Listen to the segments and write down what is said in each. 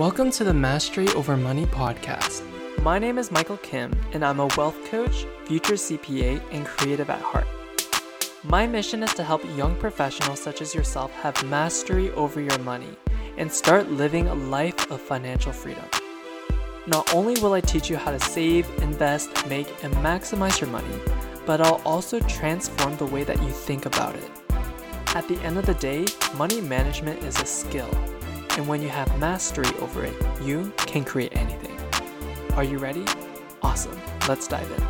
Welcome to the Mastery Over Money podcast. My name is Michael Kim, and I'm a wealth coach, future CPA, and creative at heart. My mission is to help young professionals such as yourself have mastery over your money and start living a life of financial freedom. Not only will I teach you how to save, invest, make, and maximize your money, but I'll also transform the way that you think about it. At the end of the day, money management is a skill and when you have mastery over it, you can create anything. Are you ready? Awesome. Let's dive in.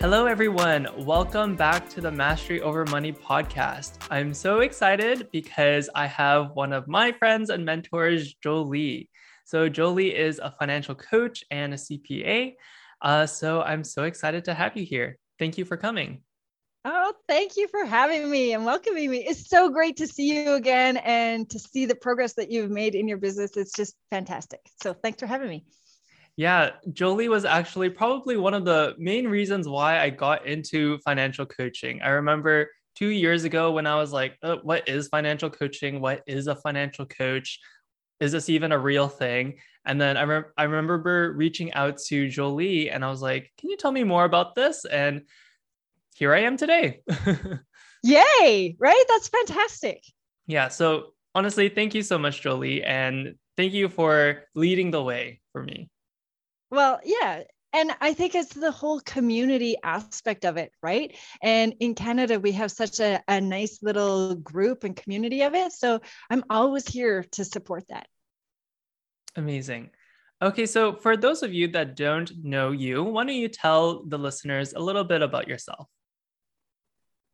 Hello, everyone. Welcome back to the Mastery Over Money podcast. I'm so excited because I have one of my friends and mentors, Jolie. So, Jolie is a financial coach and a CPA. Uh, so, I'm so excited to have you here. Thank you for coming. Oh, thank you for having me and welcoming me. It's so great to see you again and to see the progress that you've made in your business. It's just fantastic. So, thanks for having me. Yeah, Jolie was actually probably one of the main reasons why I got into financial coaching. I remember two years ago when I was like, oh, What is financial coaching? What is a financial coach? Is this even a real thing? And then I, rem- I remember reaching out to Jolie and I was like, Can you tell me more about this? And here I am today. Yay, right? That's fantastic. Yeah. So honestly, thank you so much, Jolie. And thank you for leading the way for me. Well, yeah. And I think it's the whole community aspect of it, right? And in Canada, we have such a, a nice little group and community of it. So I'm always here to support that. Amazing. Okay, so for those of you that don't know you, why don't you tell the listeners a little bit about yourself?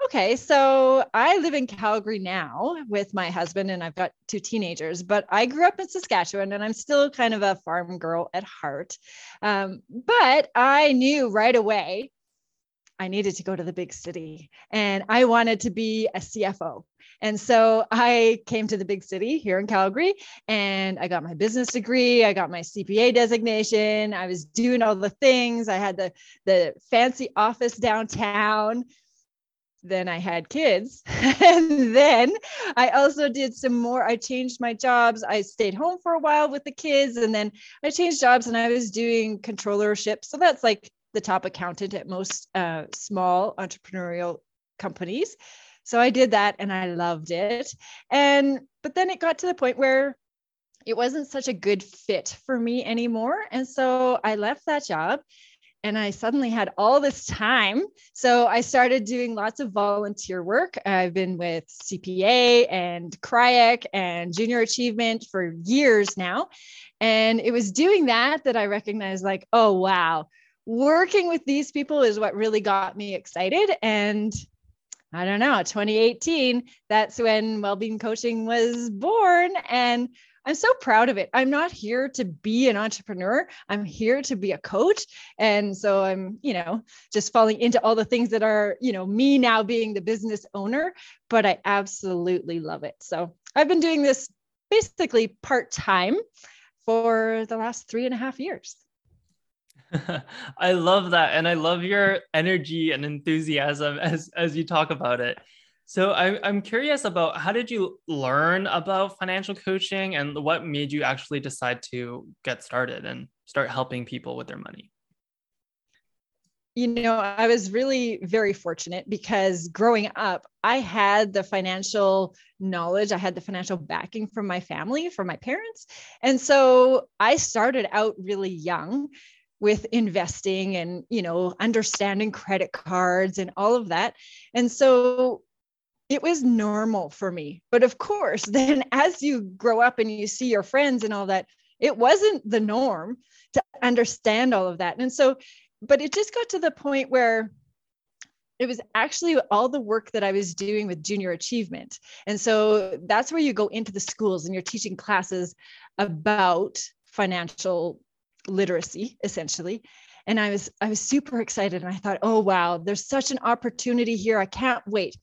Okay, so I live in Calgary now with my husband, and I've got two teenagers, but I grew up in Saskatchewan and I'm still kind of a farm girl at heart. Um, but I knew right away I needed to go to the big city and I wanted to be a CFO. And so I came to the big city here in Calgary and I got my business degree. I got my CPA designation. I was doing all the things. I had the, the fancy office downtown then I had kids. and then I also did some more. I changed my jobs. I stayed home for a while with the kids and then I changed jobs and I was doing controllership. So that's like the top accountant at most uh, small entrepreneurial companies. So I did that and I loved it. And, but then it got to the point where it wasn't such a good fit for me anymore. And so I left that job and I suddenly had all this time. So I started doing lots of volunteer work. I've been with CPA and CRIAC and Junior Achievement for years now. And it was doing that that I recognized, like, oh, wow, working with these people is what really got me excited. And I don't know, 2018, that's when Wellbeing Coaching was born. And I'm so proud of it. I'm not here to be an entrepreneur. I'm here to be a coach. And so I'm, you know, just falling into all the things that are, you know, me now being the business owner, but I absolutely love it. So I've been doing this basically part time for the last three and a half years. I love that. And I love your energy and enthusiasm as, as you talk about it. So I, I'm curious about how did you learn about financial coaching and what made you actually decide to get started and start helping people with their money? You know, I was really very fortunate because growing up, I had the financial knowledge, I had the financial backing from my family, from my parents. And so I started out really young with investing and you know understanding credit cards and all of that and so it was normal for me. But of course, then as you grow up and you see your friends and all that, it wasn't the norm to understand all of that. And so, but it just got to the point where it was actually all the work that I was doing with junior achievement. And so that's where you go into the schools and you're teaching classes about financial literacy essentially and i was i was super excited and i thought oh wow there's such an opportunity here i can't wait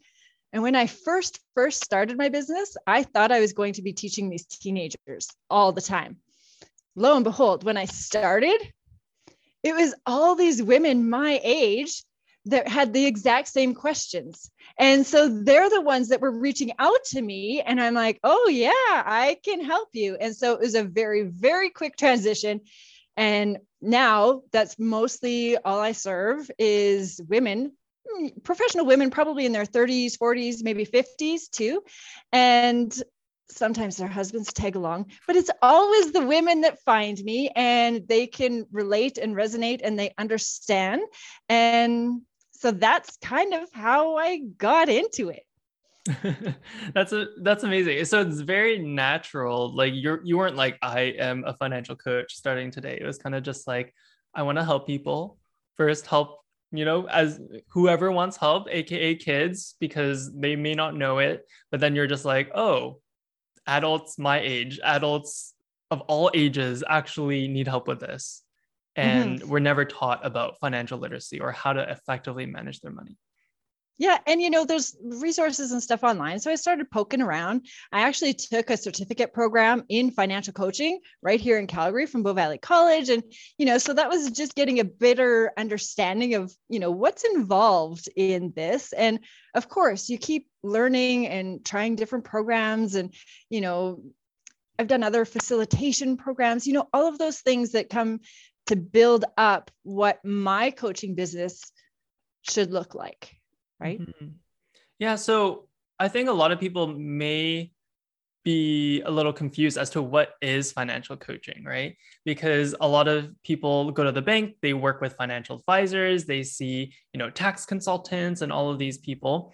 and when I first first started my business, I thought I was going to be teaching these teenagers all the time. Lo and behold, when I started, it was all these women my age that had the exact same questions. And so they're the ones that were reaching out to me. And I'm like, oh, yeah, I can help you. And so it was a very, very quick transition. And now that's mostly all I serve is women, professional women, probably in their 30s, 40s, maybe 50s too. And sometimes their husbands tag along, but it's always the women that find me and they can relate and resonate and they understand. And so that's kind of how I got into it. that's a that's amazing. So it's very natural. Like you're you weren't like I am a financial coach starting today. It was kind of just like I want to help people. First help, you know, as whoever wants help, aka kids because they may not know it, but then you're just like, "Oh, adults my age, adults of all ages actually need help with this." And mm-hmm. we're never taught about financial literacy or how to effectively manage their money. Yeah. And, you know, there's resources and stuff online. So I started poking around. I actually took a certificate program in financial coaching right here in Calgary from Bow Valley College. And, you know, so that was just getting a better understanding of, you know, what's involved in this. And of course, you keep learning and trying different programs and, you know, I've done other facilitation programs, you know, all of those things that come to build up what my coaching business should look like right? Mm-hmm. Yeah. So I think a lot of people may be a little confused as to what is financial coaching, right? Because a lot of people go to the bank, they work with financial advisors, they see, you know, tax consultants and all of these people.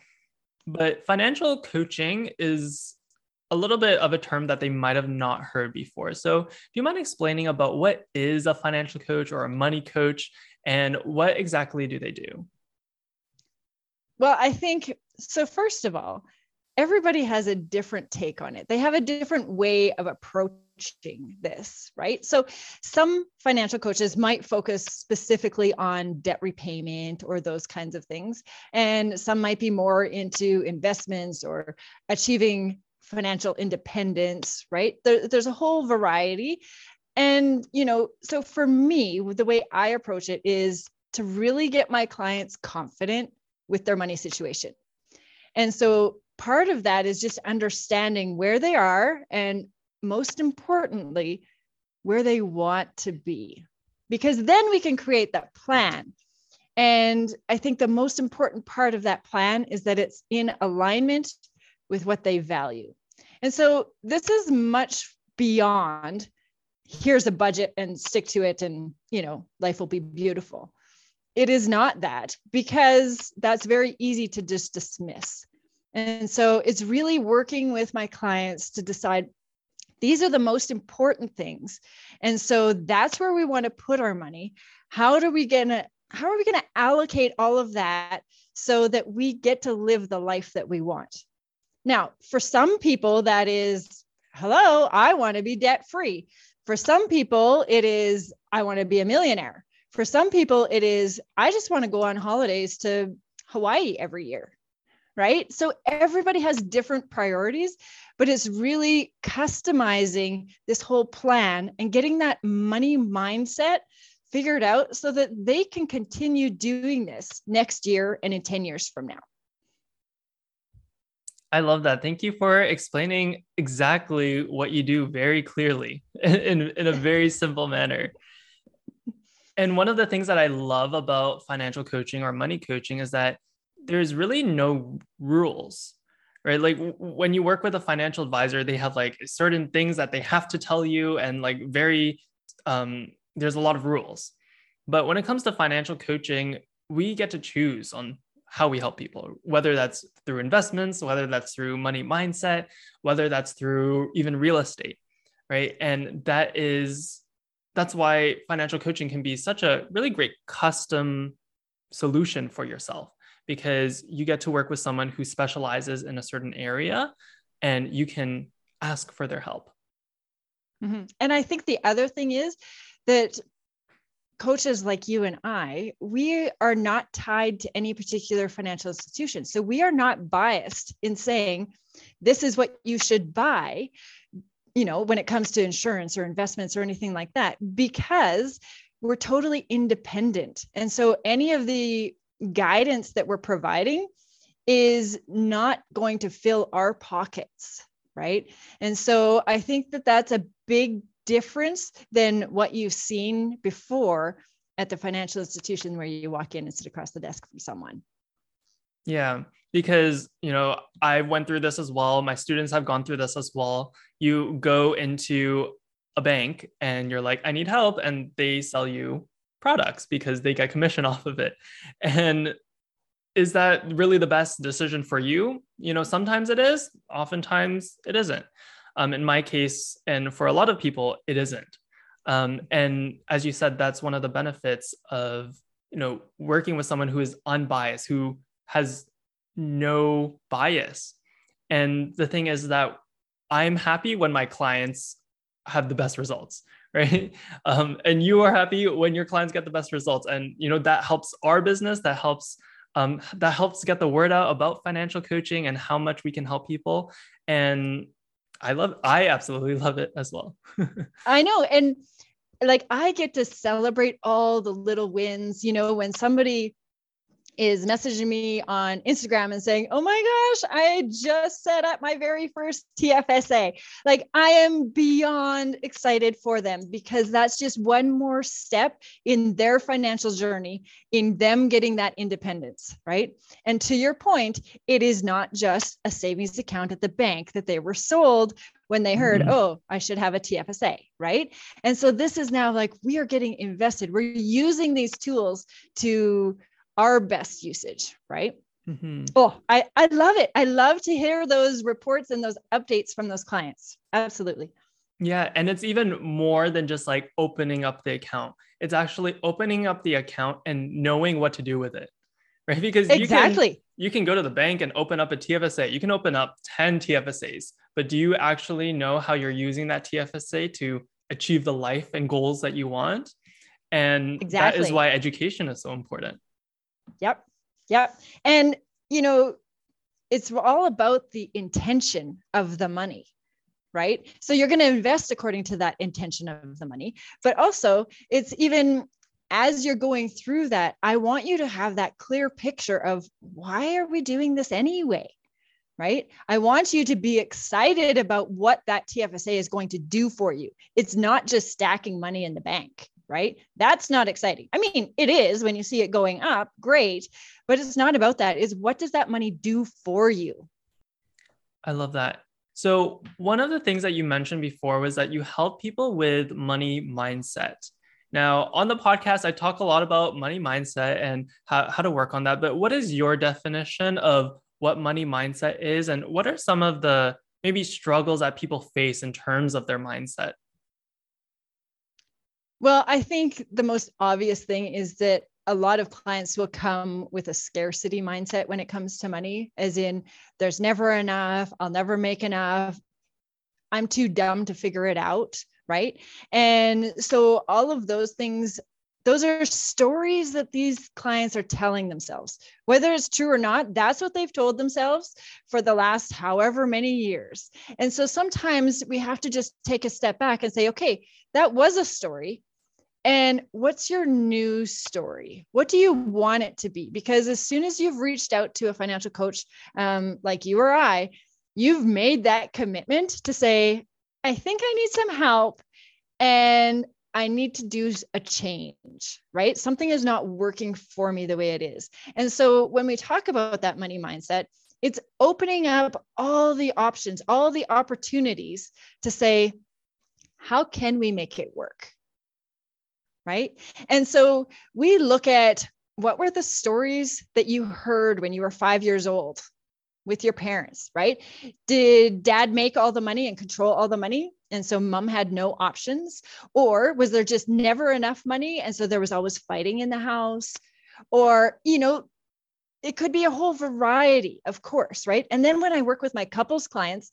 But financial coaching is a little bit of a term that they might have not heard before. So, do you mind explaining about what is a financial coach or a money coach and what exactly do they do? Well, I think so. First of all, everybody has a different take on it. They have a different way of approaching this, right? So, some financial coaches might focus specifically on debt repayment or those kinds of things. And some might be more into investments or achieving financial independence, right? There, there's a whole variety. And, you know, so for me, the way I approach it is to really get my clients confident with their money situation. And so part of that is just understanding where they are and most importantly, where they want to be. Because then we can create that plan. And I think the most important part of that plan is that it's in alignment with what they value. And so this is much beyond here's a budget and stick to it and you know life will be beautiful it is not that because that's very easy to just dismiss. And so it's really working with my clients to decide these are the most important things. And so that's where we want to put our money. How do we get how are we going to allocate all of that so that we get to live the life that we want? Now, for some people that is hello, I want to be debt free. For some people it is I want to be a millionaire. For some people, it is, I just want to go on holidays to Hawaii every year. Right. So everybody has different priorities, but it's really customizing this whole plan and getting that money mindset figured out so that they can continue doing this next year and in 10 years from now. I love that. Thank you for explaining exactly what you do very clearly in, in a very simple manner. And one of the things that I love about financial coaching or money coaching is that there's really no rules, right? Like when you work with a financial advisor, they have like certain things that they have to tell you, and like very, um, there's a lot of rules. But when it comes to financial coaching, we get to choose on how we help people, whether that's through investments, whether that's through money mindset, whether that's through even real estate, right? And that is that's why financial coaching can be such a really great custom solution for yourself because you get to work with someone who specializes in a certain area and you can ask for their help. Mm-hmm. And I think the other thing is that coaches like you and I, we are not tied to any particular financial institution. So we are not biased in saying, this is what you should buy you know, when it comes to insurance or investments or anything like that, because we're totally independent. And so any of the guidance that we're providing is not going to fill our pockets, right? And so I think that that's a big difference than what you've seen before at the financial institution where you walk in and sit across the desk from someone. Yeah, because you know I went through this as well. My students have gone through this as well. You go into a bank and you're like, I need help, and they sell you products because they get commission off of it. And is that really the best decision for you? You know, sometimes it is, oftentimes it isn't. Um, in my case, and for a lot of people, it isn't. Um, and as you said, that's one of the benefits of you know working with someone who is unbiased, who has no bias. And the thing is that I'm happy when my clients have the best results, right? Um, and you are happy when your clients get the best results, and you know that helps our business. That helps um, that helps get the word out about financial coaching and how much we can help people. And I love, I absolutely love it as well. I know. And like I get to celebrate all the little wins, you know, when somebody is messaging me on Instagram and saying, Oh my gosh, I just set up my very first TFSA. Like, I am beyond excited for them because that's just one more step in their financial journey, in them getting that independence, right? And to your point, it is not just a savings account at the bank that they were sold when they heard, mm-hmm. oh, I should have a TFSA, right? And so this is now like we are getting invested. We're using these tools to our best usage, right? Mm-hmm. Oh, I, I love it. I love to hear those reports and those updates from those clients. Absolutely. Yeah. And it's even more than just like opening up the account, it's actually opening up the account and knowing what to do with it. Right. Because exactly. You can, you can go to the bank and open up a TFSA. You can open up 10 TFSAs, but do you actually know how you're using that TFSA to achieve the life and goals that you want? And exactly. that is why education is so important. Yep. Yep. And, you know, it's all about the intention of the money, right? So you're going to invest according to that intention of the money. But also, it's even as you're going through that, I want you to have that clear picture of why are we doing this anyway? Right. I want you to be excited about what that TFSA is going to do for you. It's not just stacking money in the bank right? That's not exciting. I mean, it is when you see it going up, great, but it's not about that. Is what does that money do for you? I love that. So, one of the things that you mentioned before was that you help people with money mindset. Now, on the podcast, I talk a lot about money mindset and how, how to work on that. But what is your definition of what money mindset is? And what are some of the maybe struggles that people face in terms of their mindset? Well, I think the most obvious thing is that a lot of clients will come with a scarcity mindset when it comes to money, as in, there's never enough, I'll never make enough, I'm too dumb to figure it out. Right. And so all of those things those are stories that these clients are telling themselves whether it's true or not that's what they've told themselves for the last however many years and so sometimes we have to just take a step back and say okay that was a story and what's your new story what do you want it to be because as soon as you've reached out to a financial coach um, like you or i you've made that commitment to say i think i need some help and I need to do a change, right? Something is not working for me the way it is. And so when we talk about that money mindset, it's opening up all the options, all the opportunities to say, how can we make it work? Right. And so we look at what were the stories that you heard when you were five years old with your parents, right? Did dad make all the money and control all the money? And so mom had no options? Or was there just never enough money? And so there was always fighting in the house? Or, you know, it could be a whole variety, of course, right? And then when I work with my couples clients,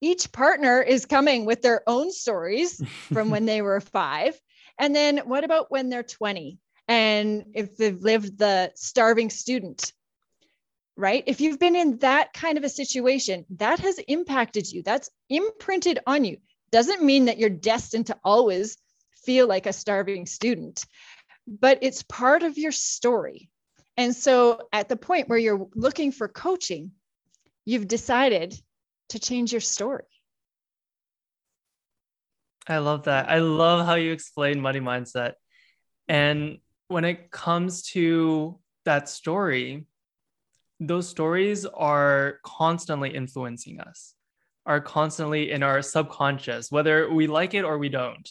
each partner is coming with their own stories from when they were five. And then what about when they're 20? And if they've lived the starving student right? If you've been in that kind of a situation, that has impacted you, that's imprinted on you. Doesn't mean that you're destined to always feel like a starving student, but it's part of your story. And so at the point where you're looking for coaching, you've decided to change your story. I love that. I love how you explain money mindset. And when it comes to that story, those stories are constantly influencing us, are constantly in our subconscious, whether we like it or we don't.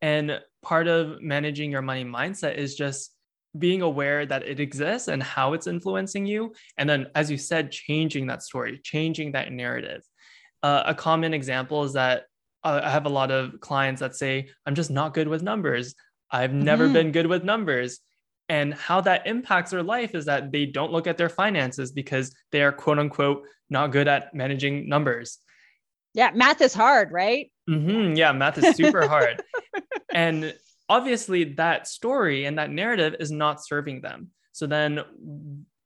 And part of managing your money mindset is just being aware that it exists and how it's influencing you. And then, as you said, changing that story, changing that narrative. Uh, a common example is that I have a lot of clients that say, I'm just not good with numbers. I've never mm-hmm. been good with numbers. And how that impacts their life is that they don't look at their finances because they are quote unquote not good at managing numbers. Yeah, math is hard, right? Mm-hmm. Yeah, math is super hard. and obviously, that story and that narrative is not serving them. So then,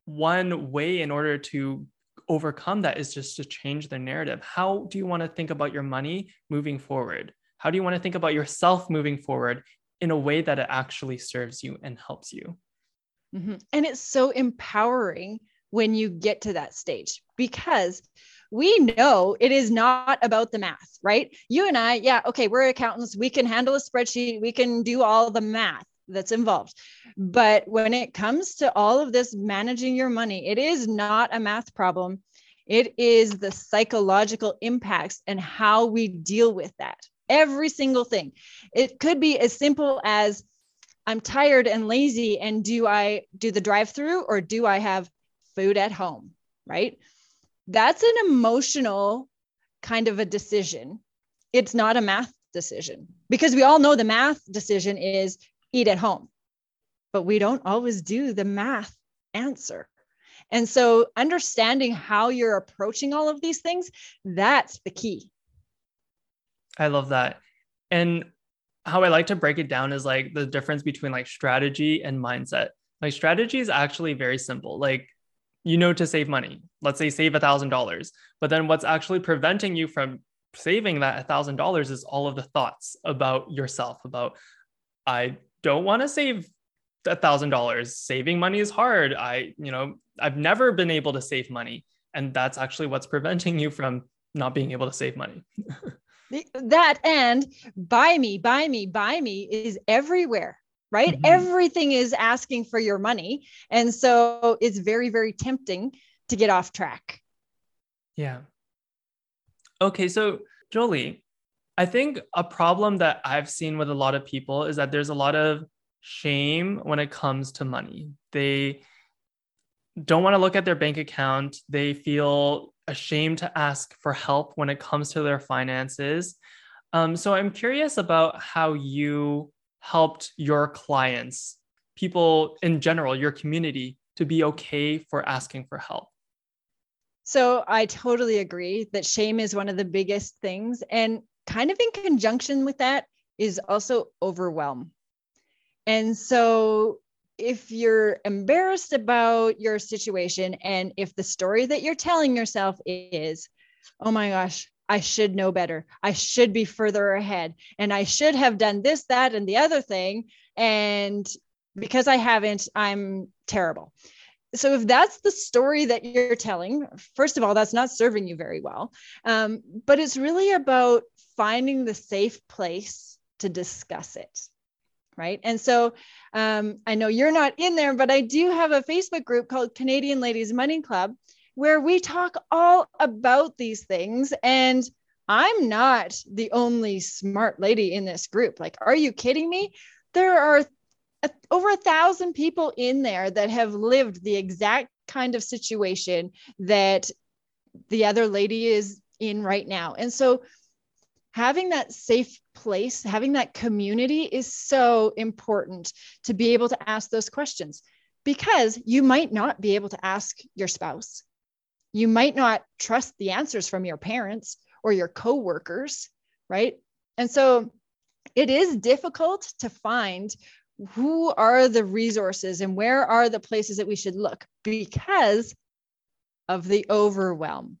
one way in order to overcome that is just to change the narrative. How do you want to think about your money moving forward? How do you want to think about yourself moving forward in a way that it actually serves you and helps you? Mm-hmm. And it's so empowering when you get to that stage because we know it is not about the math, right? You and I, yeah, okay, we're accountants. We can handle a spreadsheet, we can do all the math that's involved. But when it comes to all of this managing your money, it is not a math problem. It is the psychological impacts and how we deal with that. Every single thing. It could be as simple as I'm tired and lazy, and do I do the drive through or do I have food at home? Right that's an emotional kind of a decision. It's not a math decision because we all know the math decision is eat at home, but we don't always do the math answer. And so understanding how you're approaching all of these things, that's the key. I love that. And how I like to break it down is like the difference between like strategy and mindset. Like strategy is actually very simple. Like you know to save money. Let's say save a thousand dollars. But then what's actually preventing you from saving that a thousand dollars is all of the thoughts about yourself, about I don't want to save a thousand dollars. Saving money is hard. I, you know, I've never been able to save money. And that's actually what's preventing you from not being able to save money. that and buy me, buy me, buy me is everywhere right? Mm-hmm. Everything is asking for your money. And so it's very, very tempting to get off track. Yeah. Okay. So, Jolie, I think a problem that I've seen with a lot of people is that there's a lot of shame when it comes to money. They don't want to look at their bank account. They feel ashamed to ask for help when it comes to their finances. Um, so I'm curious about how you helped your clients, people in general, your community, to be okay for asking for help? So I totally agree that shame is one of the biggest things. And kind of in conjunction with that is also overwhelm. And so if you're embarrassed about your situation and if the story that you're telling yourself is, oh my gosh, I should know better. I should be further ahead. And I should have done this, that, and the other thing. And because I haven't, I'm terrible. So, if that's the story that you're telling, first of all, that's not serving you very well. Um, but it's really about finding the safe place to discuss it. Right. And so um, I know you're not in there, but I do have a Facebook group called Canadian Ladies Money Club where we talk all about these things. And I'm not the only smart lady in this group. Like, are you kidding me? There are a, over a thousand people in there that have lived the exact kind of situation that the other lady is in right now. And so, having that safe place, having that community is so important to be able to ask those questions because you might not be able to ask your spouse you might not trust the answers from your parents or your coworkers, right? And so it is difficult to find who are the resources and where are the places that we should look because of the overwhelm.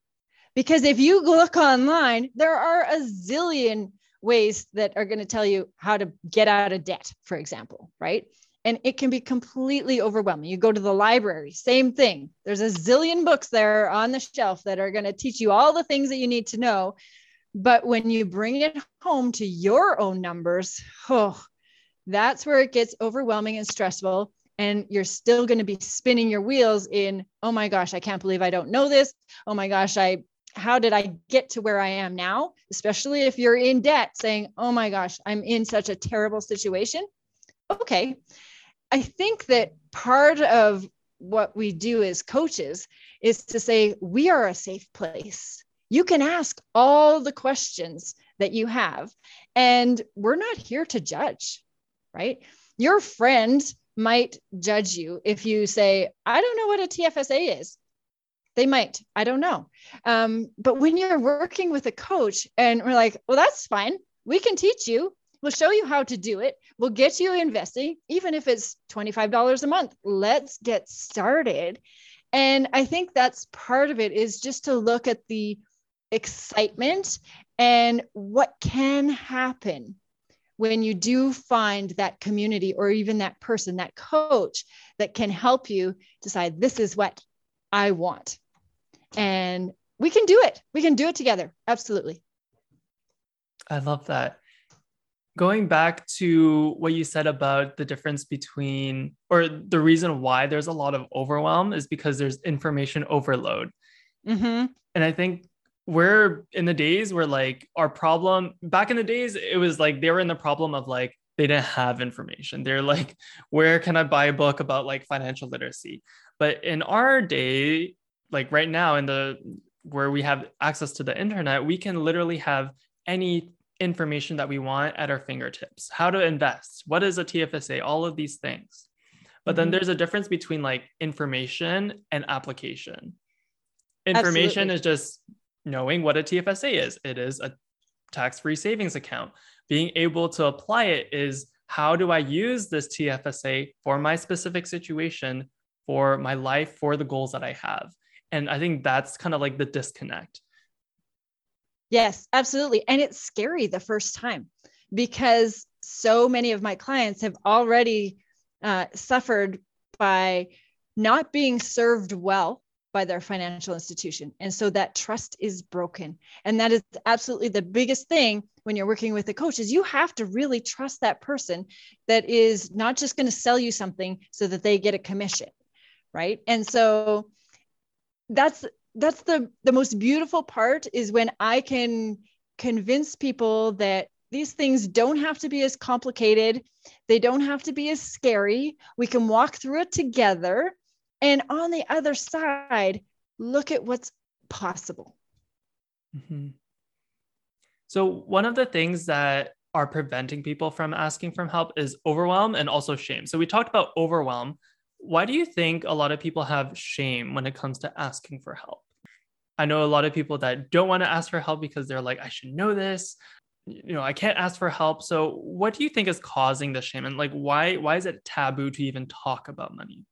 Because if you look online, there are a zillion ways that are going to tell you how to get out of debt, for example, right? and it can be completely overwhelming. You go to the library, same thing. There's a zillion books there on the shelf that are going to teach you all the things that you need to know. But when you bring it home to your own numbers, oh, that's where it gets overwhelming and stressful. And you're still going to be spinning your wheels in, oh my gosh, I can't believe I don't know this. Oh my gosh, I how did I get to where I am now? Especially if you're in debt, saying, oh my gosh, I'm in such a terrible situation. Okay. I think that part of what we do as coaches is to say, we are a safe place. You can ask all the questions that you have, and we're not here to judge, right? Your friend might judge you if you say, I don't know what a TFSA is. They might, I don't know. Um, but when you're working with a coach and we're like, well, that's fine. We can teach you. We'll show you how to do it. We'll get you investing, even if it's $25 a month. Let's get started. And I think that's part of it is just to look at the excitement and what can happen when you do find that community or even that person, that coach that can help you decide this is what I want and we can do it. We can do it together. Absolutely. I love that. Going back to what you said about the difference between, or the reason why there's a lot of overwhelm is because there's information overload. Mm-hmm. And I think we're in the days where like our problem back in the days, it was like they were in the problem of like they didn't have information. They're like, where can I buy a book about like financial literacy? But in our day, like right now in the where we have access to the internet, we can literally have any information that we want at our fingertips. How to invest, what is a TFSA, all of these things. But then mm-hmm. there's a difference between like information and application. Information Absolutely. is just knowing what a TFSA is. It is a tax-free savings account. Being able to apply it is how do I use this TFSA for my specific situation, for my life, for the goals that I have. And I think that's kind of like the disconnect. Yes, absolutely. And it's scary the first time because so many of my clients have already uh, suffered by not being served well by their financial institution. And so that trust is broken. And that is absolutely the biggest thing when you're working with a coach is you have to really trust that person that is not just going to sell you something so that they get a commission, right? And so that's that's the the most beautiful part is when i can convince people that these things don't have to be as complicated. They don't have to be as scary. We can walk through it together. And on the other side look at what's possible. Mm-hmm. so one of the things that are preventing people from asking for help is overwhelm and also shame. So we talked about overwhelm why do you think a lot of people have shame when it comes to asking for help? I know a lot of people that don't want to ask for help because they're like, I should know this. You know, I can't ask for help. So what do you think is causing the shame? And like why why is it taboo to even talk about money?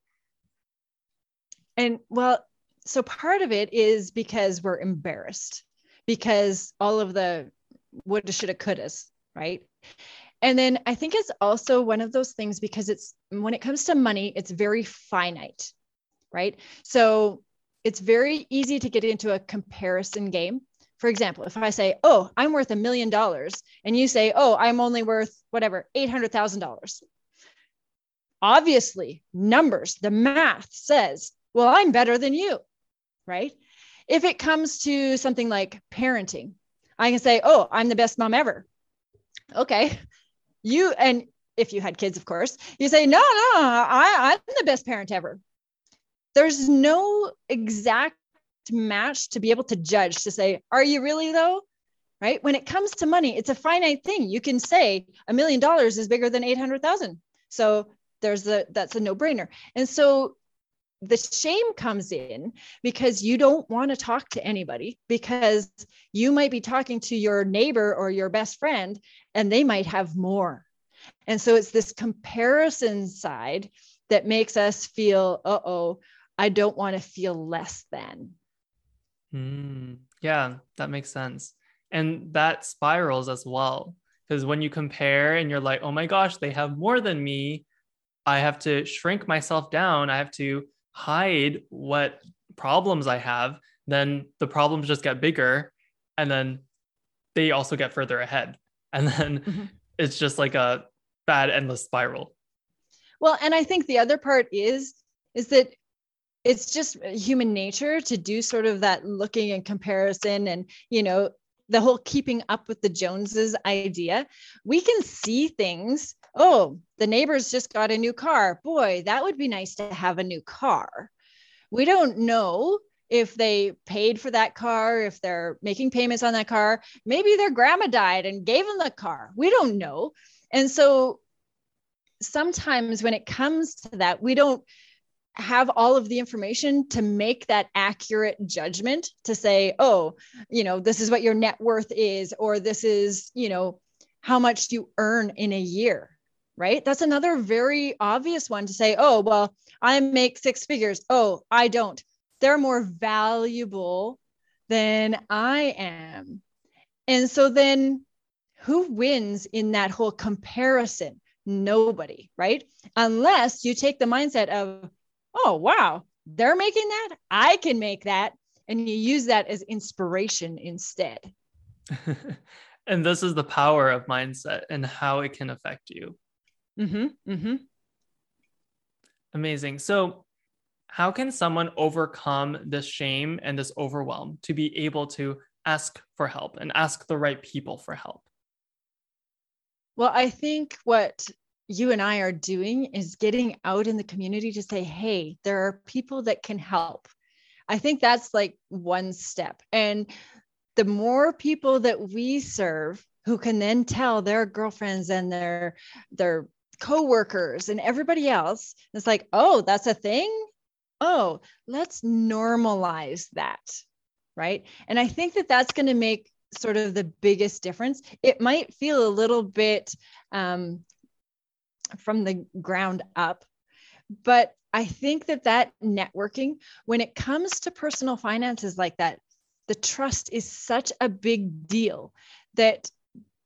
And well, so part of it is because we're embarrassed because all of the woulda, shoulda, couldas, right? And then I think it's also one of those things because it's when it comes to money, it's very finite, right? So it's very easy to get into a comparison game. For example, if I say, Oh, I'm worth a million dollars, and you say, Oh, I'm only worth whatever, $800,000. Obviously, numbers, the math says, Well, I'm better than you, right? If it comes to something like parenting, I can say, Oh, I'm the best mom ever. Okay you and if you had kids of course you say no no I, i'm the best parent ever. There's no exact match to be able to judge to say are you really though? Right? When it comes to money it's a finite thing. You can say a million dollars is bigger than 800000 so there's the that's a no-brainer. And so the shame comes in because you don't want to talk to anybody because you might be talking to your neighbor or your best friend and they might have more. And so it's this comparison side that makes us feel, uh oh, I don't want to feel less than. Mm, yeah, that makes sense. And that spirals as well. Because when you compare and you're like, oh my gosh, they have more than me, I have to shrink myself down. I have to hide what problems I have. Then the problems just get bigger. And then they also get further ahead. And then mm-hmm. it's just like a bad endless spiral. Well, and I think the other part is is that it's just human nature to do sort of that looking and comparison and you know the whole keeping up with the joneses idea we can see things oh the neighbors just got a new car. Boy that would be nice to have a new car. We don't know if they paid for that car if they're making payments on that car. Maybe their grandma died and gave them the car. We don't know. And so sometimes when it comes to that we don't have all of the information to make that accurate judgment to say, oh, you know, this is what your net worth is, or this is, you know, how much you earn in a year, right? That's another very obvious one to say, oh, well, I make six figures. Oh, I don't. They're more valuable than I am. And so then who wins in that whole comparison? Nobody, right? Unless you take the mindset of, oh, wow, they're making that. I can make that. And you use that as inspiration instead. and this is the power of mindset and how it can affect you. Mm-hmm, mm-hmm. Amazing. So, how can someone overcome this shame and this overwhelm to be able to ask for help and ask the right people for help? Well, I think what you and I are doing is getting out in the community to say, hey, there are people that can help. I think that's like one step. And the more people that we serve who can then tell their girlfriends and their their coworkers and everybody else, it's like, oh, that's a thing. Oh, let's normalize that. Right. And I think that that's going to make sort of the biggest difference. It might feel a little bit um, from the ground up. But I think that that networking, when it comes to personal finances like that, the trust is such a big deal that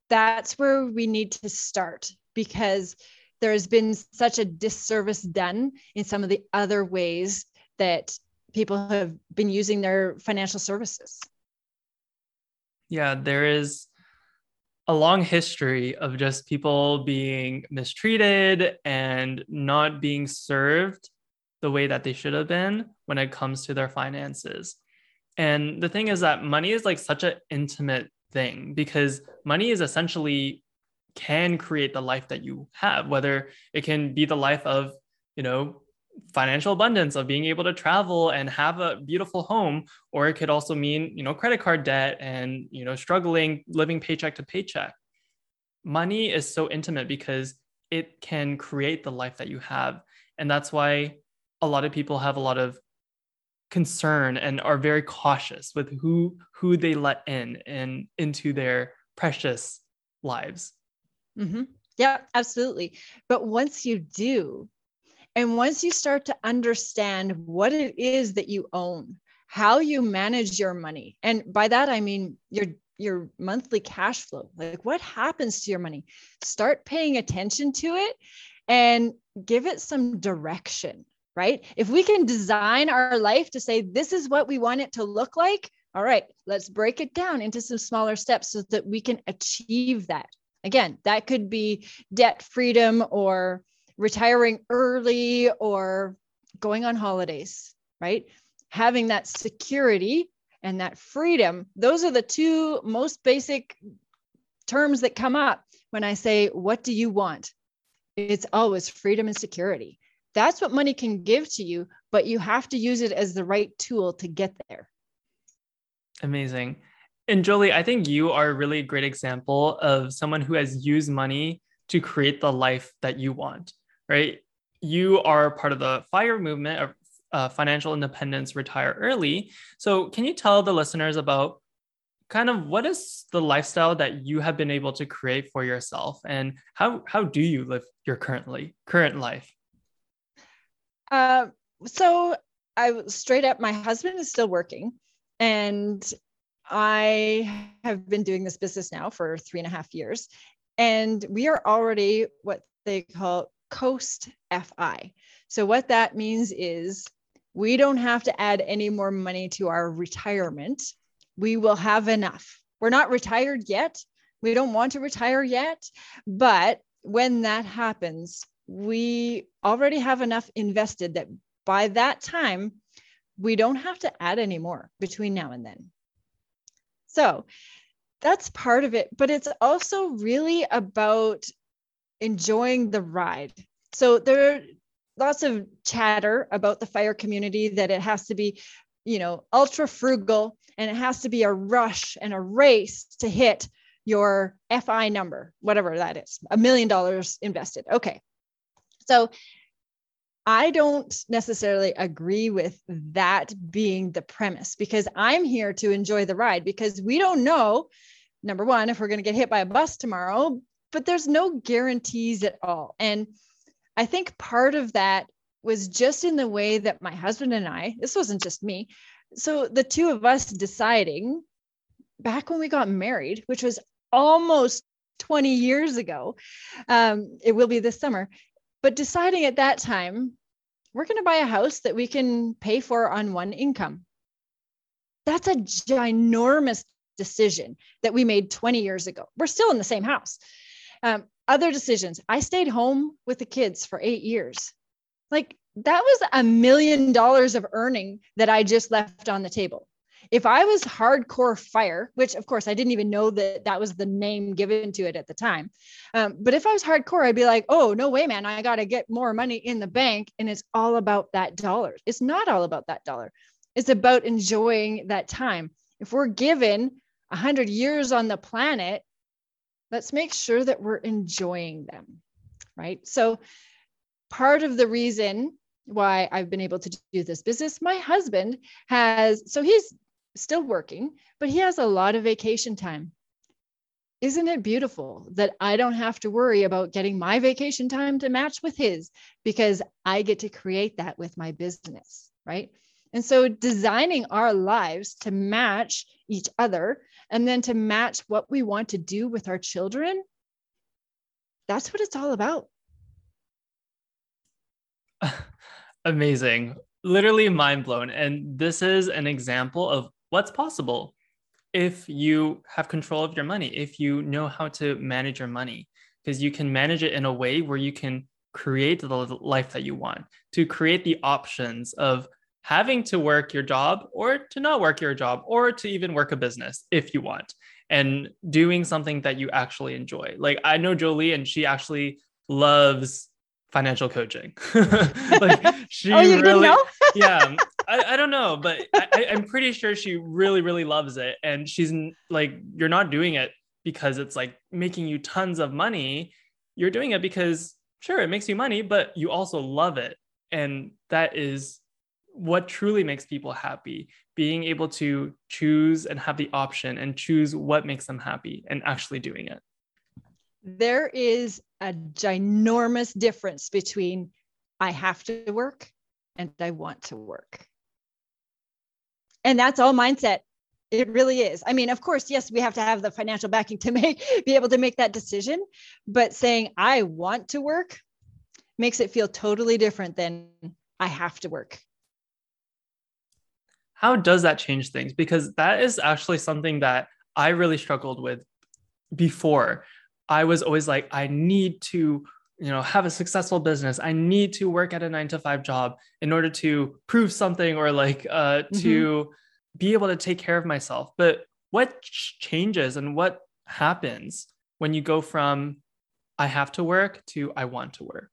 that's where we need to start because there has been such a disservice done in some of the other ways that people have been using their financial services. Yeah, there is a long history of just people being mistreated and not being served the way that they should have been when it comes to their finances. And the thing is that money is like such an intimate thing because money is essentially can create the life that you have, whether it can be the life of, you know, financial abundance of being able to travel and have a beautiful home or it could also mean you know credit card debt and you know struggling living paycheck to paycheck. Money is so intimate because it can create the life that you have. And that's why a lot of people have a lot of concern and are very cautious with who who they let in and into their precious lives. Mm-hmm. yeah absolutely. But once you do and once you start to understand what it is that you own, how you manage your money, and by that I mean your your monthly cash flow, like what happens to your money, start paying attention to it and give it some direction, right? If we can design our life to say this is what we want it to look like, all right, let's break it down into some smaller steps so that we can achieve that. Again, that could be debt freedom or retiring early or going on holidays, right? Having that security and that freedom, those are the two most basic terms that come up when I say, What do you want? It's always freedom and security. That's what money can give to you, but you have to use it as the right tool to get there. Amazing. And Jolie, I think you are a really great example of someone who has used money to create the life that you want right? You are part of the FIRE movement of uh, financial independence, retire early. So, can you tell the listeners about kind of what is the lifestyle that you have been able to create for yourself, and how how do you live your currently current life? Uh, so, I straight up, my husband is still working, and I have been doing this business now for three and a half years, and we are already what they call coast FI. So, what that means is we don't have to add any more money to our retirement. We will have enough. We're not retired yet. We don't want to retire yet. But when that happens, we already have enough invested that by that time, we don't have to add any more between now and then. So that's part of it. But it's also really about enjoying the ride. So there are lots of chatter about the fire community that it has to be, you know, ultra frugal and it has to be a rush and a race to hit your FI number, whatever that is, a million dollars invested. Okay. So I don't necessarily agree with that being the premise because I'm here to enjoy the ride because we don't know, number one, if we're going to get hit by a bus tomorrow, but there's no guarantees at all. And I think part of that was just in the way that my husband and I, this wasn't just me. So the two of us deciding back when we got married, which was almost 20 years ago, um, it will be this summer, but deciding at that time, we're going to buy a house that we can pay for on one income. That's a ginormous decision that we made 20 years ago. We're still in the same house. Um, other decisions. I stayed home with the kids for eight years. Like that was a million dollars of earning that I just left on the table. If I was hardcore fire, which of course I didn't even know that that was the name given to it at the time, um, but if I was hardcore, I'd be like, oh, no way, man, I got to get more money in the bank. And it's all about that dollar. It's not all about that dollar, it's about enjoying that time. If we're given 100 years on the planet, let's make sure that we're enjoying them, right? So, part of the reason why I've been able to do this business, my husband has, so he's still working, but he has a lot of vacation time. Isn't it beautiful that I don't have to worry about getting my vacation time to match with his because I get to create that with my business, right? And so designing our lives to match each other and then to match what we want to do with our children, that's what it's all about. Amazing. Literally mind blown. And this is an example of what's possible if you have control of your money, if you know how to manage your money, because you can manage it in a way where you can create the life that you want, to create the options of having to work your job or to not work your job or to even work a business if you want and doing something that you actually enjoy. Like I know Jolie and she actually loves financial coaching. like she oh, really yeah, I, I don't know, but I, I'm pretty sure she really, really loves it. And she's like, you're not doing it because it's like making you tons of money. You're doing it because sure, it makes you money, but you also love it. And that is what truly makes people happy being able to choose and have the option and choose what makes them happy and actually doing it. There is a ginormous difference between i have to work and i want to work. And that's all mindset. It really is. I mean of course yes we have to have the financial backing to make be able to make that decision but saying i want to work makes it feel totally different than i have to work how does that change things? Because that is actually something that I really struggled with before. I was always like, I need to, you know, have a successful business. I need to work at a nine to five job in order to prove something or like uh, mm-hmm. to be able to take care of myself. But what changes and what happens when you go from I have to work to I want to work?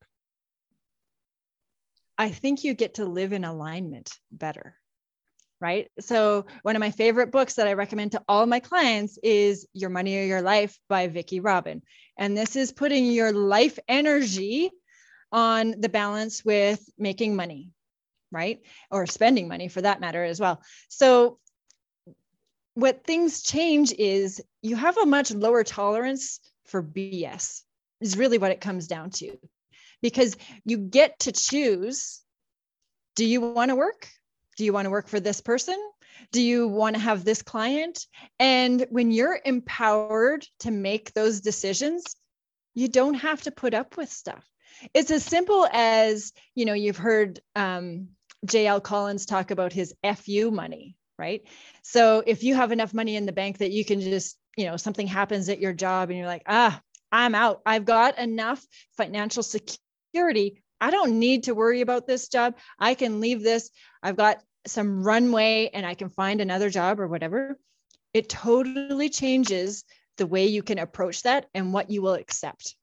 I think you get to live in alignment better right? So one of my favorite books that I recommend to all my clients is Your Money or Your Life by Vicki Robin. And this is putting your life energy on the balance with making money, right? Or spending money for that matter as well. So what things change is you have a much lower tolerance for BS is really what it comes down to because you get to choose do you want to work do you want to work for this person? Do you want to have this client? And when you're empowered to make those decisions, you don't have to put up with stuff. It's as simple as, you know, you've heard um, JL Collins talk about his FU money, right? So if you have enough money in the bank that you can just, you know, something happens at your job and you're like, ah, I'm out. I've got enough financial security. I don't need to worry about this job. I can leave this. I've got some runway and I can find another job or whatever. It totally changes the way you can approach that and what you will accept.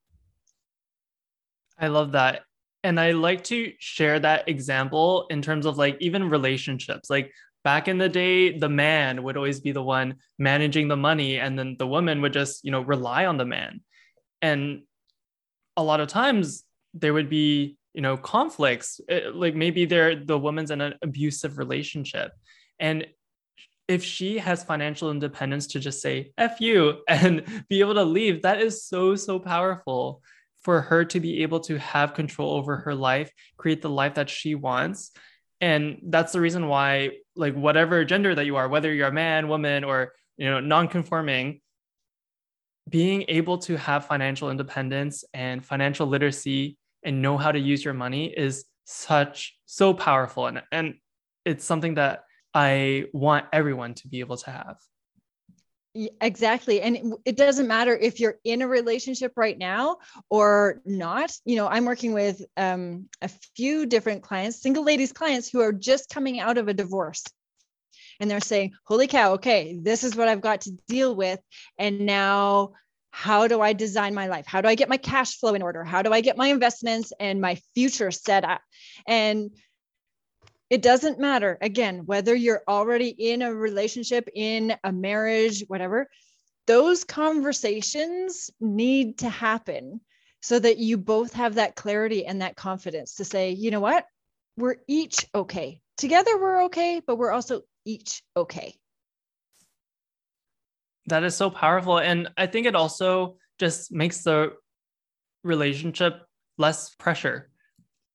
I love that. And I like to share that example in terms of like even relationships. Like back in the day, the man would always be the one managing the money, and then the woman would just, you know, rely on the man. And a lot of times there would be, you know, conflicts. Eh, like maybe they're the woman's in an abusive relationship. And if she has financial independence to just say F you and be able to leave, that is so, so powerful for her to be able to have control over her life, create the life that she wants. And that's the reason why, like, whatever gender that you are, whether you're a man, woman, or, you know, non-conforming, being able to have financial independence and financial literacy and know how to use your money is such so powerful and and it's something that I want everyone to be able to have. Exactly. And it doesn't matter if you're in a relationship right now or not. You know, I'm working with um, a few different clients, single ladies clients who are just coming out of a divorce. And they're saying, Holy cow, okay, this is what I've got to deal with. And now, how do I design my life? How do I get my cash flow in order? How do I get my investments and my future set up? And it doesn't matter again whether you're already in a relationship in a marriage whatever those conversations need to happen so that you both have that clarity and that confidence to say you know what we're each okay together we're okay but we're also each okay that is so powerful and i think it also just makes the relationship less pressure.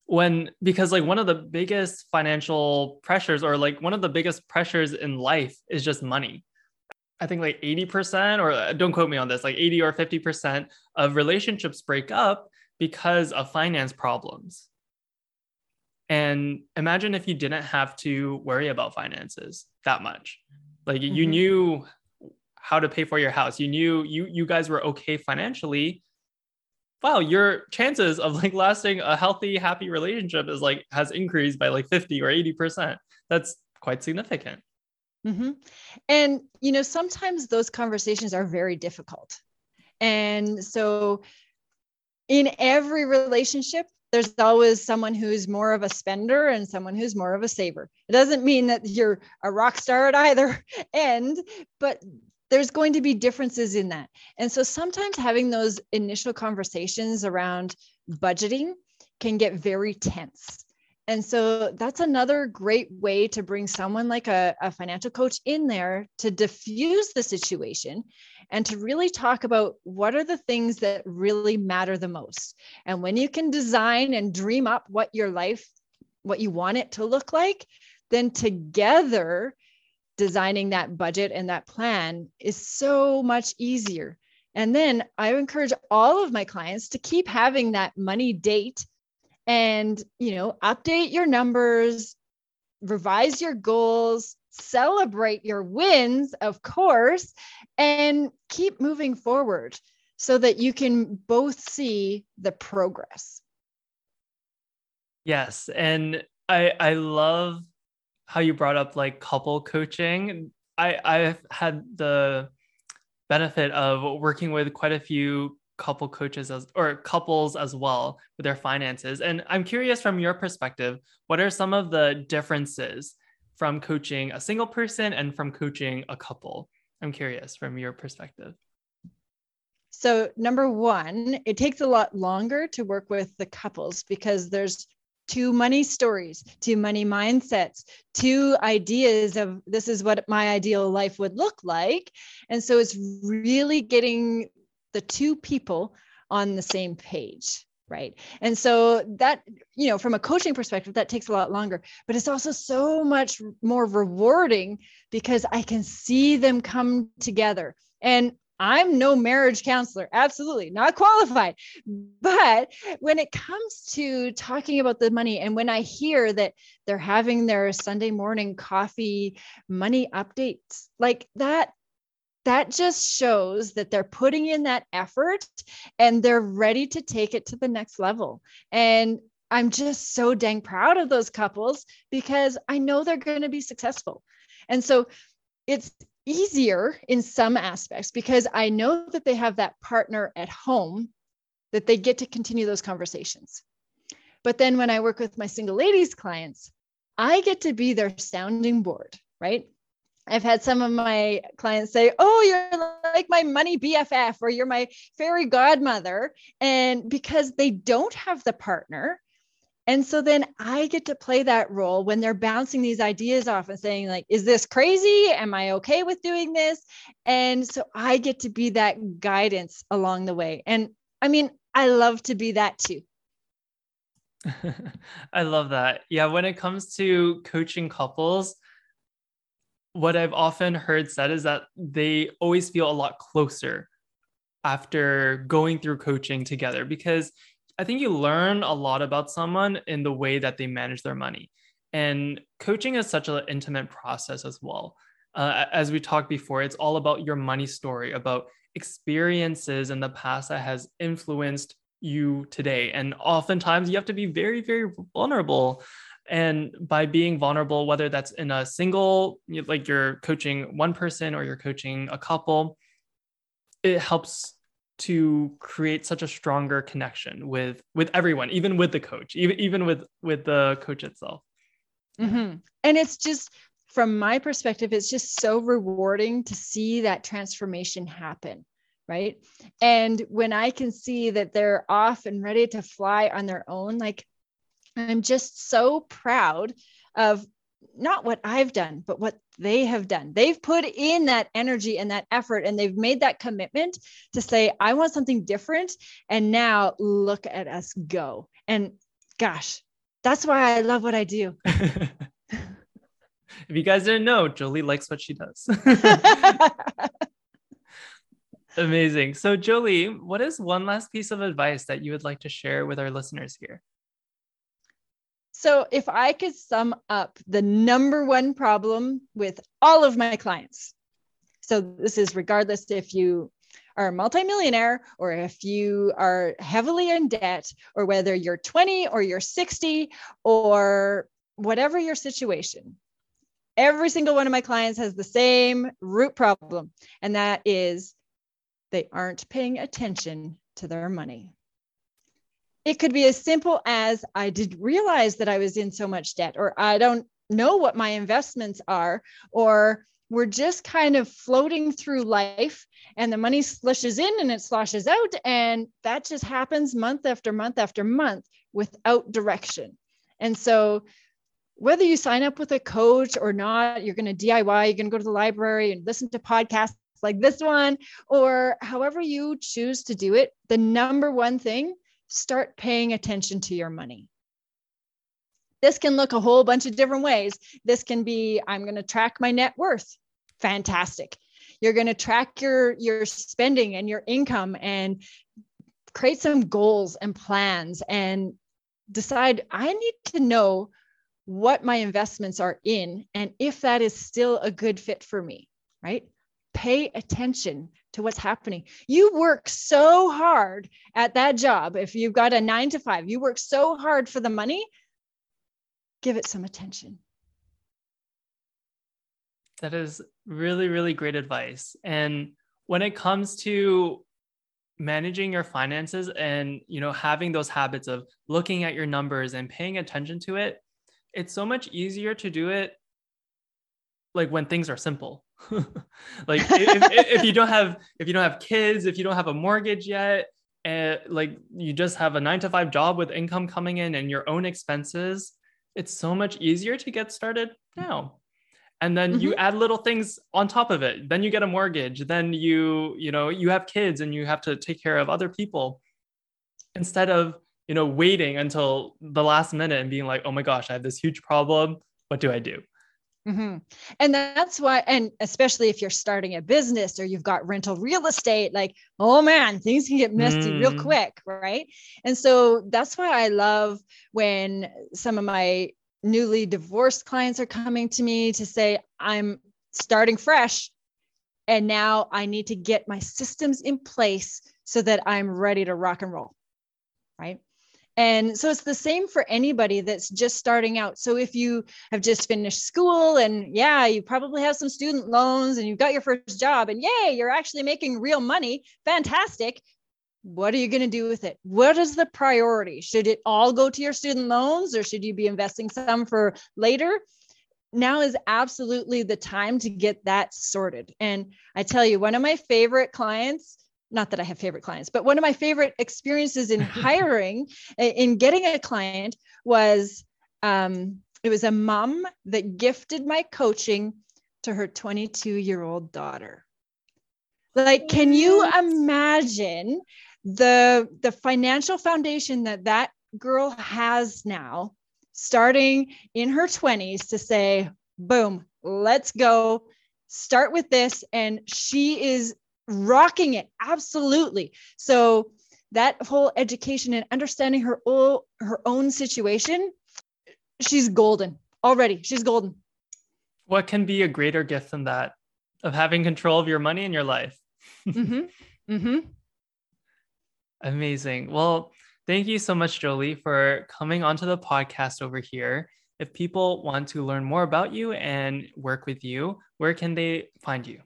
When because like one of the biggest financial pressures or like one of the biggest pressures in life is just money. I think like 80% or uh, don't quote me on this like 80 or 50% of relationships break up because of finance problems. And imagine if you didn't have to worry about finances that much. Like mm-hmm. you knew how to pay for your house you knew you you guys were okay financially wow, your chances of like lasting a healthy, happy relationship is like has increased by like 50 or 80%. That's quite significant. Mm-hmm. And, you know, sometimes those conversations are very difficult. And so in every relationship, there's always someone who's more of a spender and someone who's more of a saver. It doesn't mean that you're a rock star at either end, but there's going to be differences in that. And so sometimes having those initial conversations around budgeting can get very tense. And so that's another great way to bring someone like a, a, financial coach in there to diffuse the situation and to really talk about what are the things that really matter the most. And when you can design and dream up what your life, what you want it to look like, then together designing that budget and that plan is so much easier. And then I encourage all of my clients to keep having that money date and, you know, update your numbers, revise your goals, celebrate your wins, of course, and keep moving forward so that you can both see the progress. Yes, and I I love how you brought up like couple coaching. I I've had the benefit of working with quite a few couple coaches as or couples as well with their finances. And I'm curious from your perspective, what are some of the differences from coaching a single person and from coaching a couple? I'm curious from your perspective. So, number one, it takes a lot longer to work with the couples because there's two money stories, two money mindsets, two ideas of this is what my ideal life would look like. And so it's really getting the two people on the same page right and so that you know from a coaching perspective that takes a lot longer but it's also so much more rewarding because i can see them come together and I'm no marriage counselor, absolutely not qualified. But when it comes to talking about the money, and when I hear that they're having their Sunday morning coffee money updates, like that that just shows that they're putting in that effort and they're ready to take it to the next level. And I'm just so dang proud of those couples because I know they're going to be successful. And so it's easier in some aspects because I know that they have that partner at home that they get to continue those conversations. But then when I work with my single ladies clients, I get to be their sounding board, right? I've had some of my clients say, Oh, you're like my money BFF or you're my fairy godmother. And because they don't have the partner, and so then I get to play that role when they're bouncing these ideas off and saying, like, is this crazy? Am I okay with doing this? And so I get to be that guidance along the way. And I mean, I love to be that too. I love that. Yeah. When it comes to coaching couples, what I've often heard said is that they always feel a lot closer after going through coaching together because I think you learn a lot about someone in the way that they manage their money. And coaching is such an intimate process as well. Uh, as we talked before, it's all about your money story, about experiences in the past that has influenced you today. And oftentimes you have to be very, very vulnerable and by being vulnerable whether that's in a single like you're coaching one person or you're coaching a couple it helps to create such a stronger connection with with everyone even with the coach even even with with the coach itself mm-hmm. and it's just from my perspective it's just so rewarding to see that transformation happen right and when i can see that they're off and ready to fly on their own like I'm just so proud of not what I've done, but what they have done. They've put in that energy and that effort, and they've made that commitment to say, I want something different. And now look at us go. And gosh, that's why I love what I do. if you guys didn't know, Jolie likes what she does. Amazing. So, Jolie, what is one last piece of advice that you would like to share with our listeners here? So, if I could sum up the number one problem with all of my clients, so this is regardless if you are a multimillionaire or if you are heavily in debt or whether you're 20 or you're 60 or whatever your situation, every single one of my clients has the same root problem, and that is they aren't paying attention to their money it could be as simple as I didn't realize that I was in so much debt, or I don't know what my investments are, or we're just kind of floating through life and the money slushes in and it sloshes out. And that just happens month after month after month without direction. And so, whether you sign up with a coach or not, you're going to DIY, you're going to go to the library and listen to podcasts like this one, or however you choose to do it, the number one thing start paying attention to your money. This can look a whole bunch of different ways. This can be I'm going to track my net worth. Fantastic. You're going to track your your spending and your income and create some goals and plans and decide I need to know what my investments are in and if that is still a good fit for me, right? Pay attention to what's happening. You work so hard at that job. If you've got a nine to five, you work so hard for the money, give it some attention. That is really, really great advice. And when it comes to managing your finances and you know having those habits of looking at your numbers and paying attention to it it's so much easier to do it like when things are simple. Like if, if, you don't have if you don't have kids if you don't have a mortgage yet and like you just have a nine to five job with income coming in and your own expenses it's so much easier to get started now. And then mm-hmm. you add little things on top of it. Then you get a mortgage. Then you you know you have kids and you have to take care of other people. Instead of you know waiting until the last minute and being like oh my gosh i have this huge problem. What do i do Mm-hmm. And that's why, and especially if you're starting a business or you've got rental real estate, like, oh man, things can get messy mm. real quick. Right. And so that's why I love when some of my newly divorced clients are coming to me to say, I'm starting fresh. And now I need to get my systems in place so that I'm ready to rock and roll. Right. And so it's the same for anybody that's just starting out. So if you have just finished school and yeah, you probably have some student loans and you've got your first job and yay, you're actually making real money, fantastic. What are you going to do with it? What is the priority? Should it all go to your student loans or should you be investing some for later? Now is absolutely the time to get that sorted. And I tell you, one of my favorite clients not that I have favorite clients, but one of my favorite experiences in hiring, in getting a client was um, it was a mom that gifted my coaching to her 22 year old daughter. Like, can you imagine the the financial foundation that that girl has now, starting in her 20s, to say, "Boom, let's go." Start with this, and she is rocking it absolutely. So that whole education and understanding her own, her own situation she's golden already she's golden. What can be a greater gift than that of having control of your money in your life? Mm-hmm. Mm-hmm. amazing. Well thank you so much jolie for coming onto the podcast over here. If people want to learn more about you and work with you where can they find you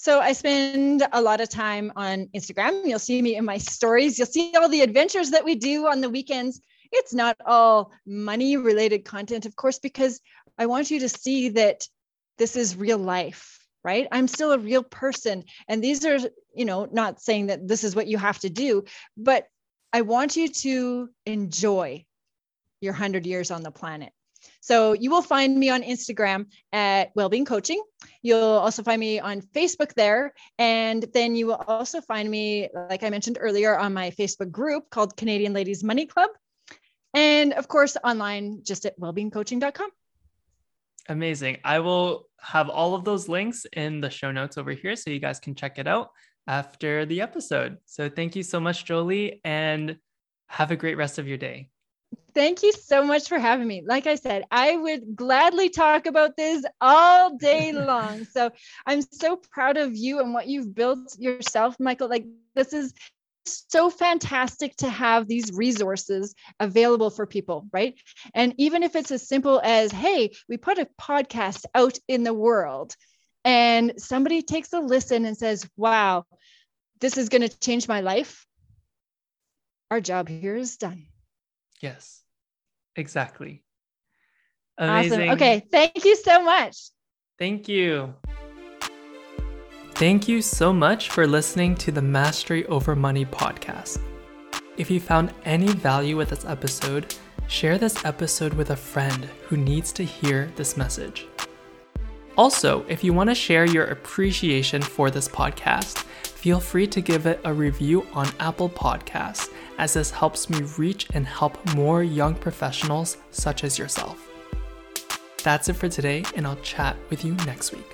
so I spend a lot of time on Instagram. You'll see me in my stories. You'll see all the adventures that we do on the weekends. It's not all money related content, of course, because I want you to see that this is real life, right? I'm still a real person. And these are, you know, not saying that this is what you have to do, but I want you to enjoy your 100 years on the planet. So you will find me on Instagram at Wellbeing Coaching. You'll also find me on Facebook there. And then you will also find me, like I mentioned earlier, on my Facebook group called Canadian Ladies Money Club. And of course, online just at wellbeingcoaching.com. Amazing. I will have all of those links in the show notes over here so you guys can check it out after the episode. So thank you so much, Jolie, and have a great rest of your day. Thank you so much for having me. Like I said, I would gladly talk about this all day long. so I'm so proud of you and what you've built yourself, Michael. Like, this is so fantastic to have these resources available for people, right? And even if it's as simple as, hey, we put a podcast out in the world and somebody takes a listen and says, wow, this is going to change my life, our job here is done. Yes, exactly. Amazing. Awesome. Okay. Thank you so much. Thank you. Thank you so much for listening to the Mastery Over Money podcast. If you found any value with this episode, share this episode with a friend who needs to hear this message. Also, if you want to share your appreciation for this podcast, feel free to give it a review on Apple Podcasts as this helps me reach and help more young professionals such as yourself. That's it for today, and I'll chat with you next week.